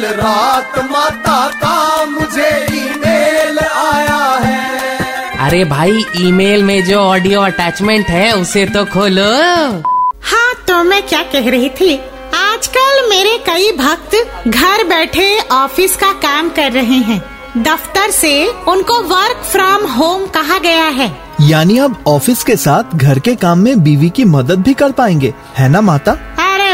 कल रात माता का मुझे ईमेल आया है। अरे भाई ईमेल में जो ऑडियो अटैचमेंट है उसे तो खोलो। हाँ तो मैं क्या कह रही थी? आजकल मेरे कई भक्त घर बैठे ऑफ़िस का काम कर रहे हैं। दफ्तर से उनको वर्क फ्रॉम होम कहा गया है। यानी अब ऑफ़िस के साथ घर के काम में बीवी की मदद भी कर पाएँगे है ना माता?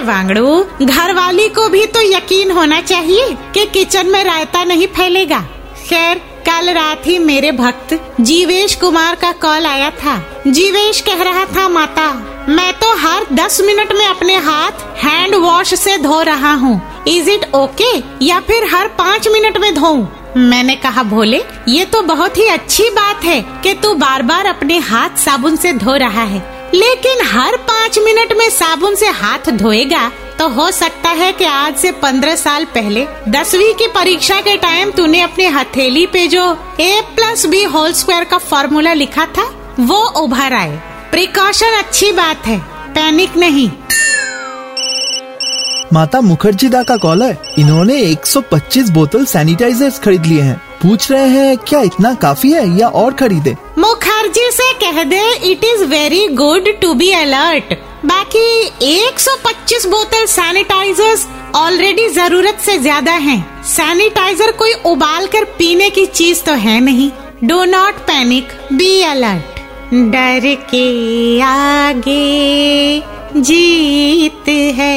वांगड़ू घर वाली को भी तो यकीन होना चाहिए कि किचन में रायता नहीं फैलेगा। खैर, कल रात ही मेरे भक्त जीवेश कुमार का कॉल आया था। जीवेश कह रहा था, माता, मैं तो हर दस मिनट में अपने हाथ हैंड वॉश से धो रहा हूँ। इज़ इट ओके या फिर हर पाँच मिनट में धोऊं? मैंने कहा, भोले, ये तो बहुत ही अच्छी बात है कि तू बार बार अपने हाथ साबुन से धो रहा है। लेकिन हर पाँच मिनट में साबुन से हाथ धोएगा तो हो सकता है कि आज से पंद्रह साल पहले दसवीं की परीक्षा के टाइम तूने अपने हथेली पे जो A plus B whole square का फॉर्मूला लिखा था, वो उभर आए। प्रिकॉशन अच्छी बात है पैनिक नहीं। माता मुखर्जी दा का कॉल है इन्होंने 125 बोतल सैनिटाइजर्स खरीद लिए हैं। पूछ रहे हैं, क्या इतना काफ़ी है या और खरीदे? मुखर्जी से कह दे it is very good to be alert बाकी 125 बोतल सैनिटाइजर्स ऑलरेडी ज़रूरत से ज़्यादा हैं। सैनिटाइजर कोई उबाल कर पीने की चीज़ तो है नहीं। Do not panic be alert डर के आगे जीत है।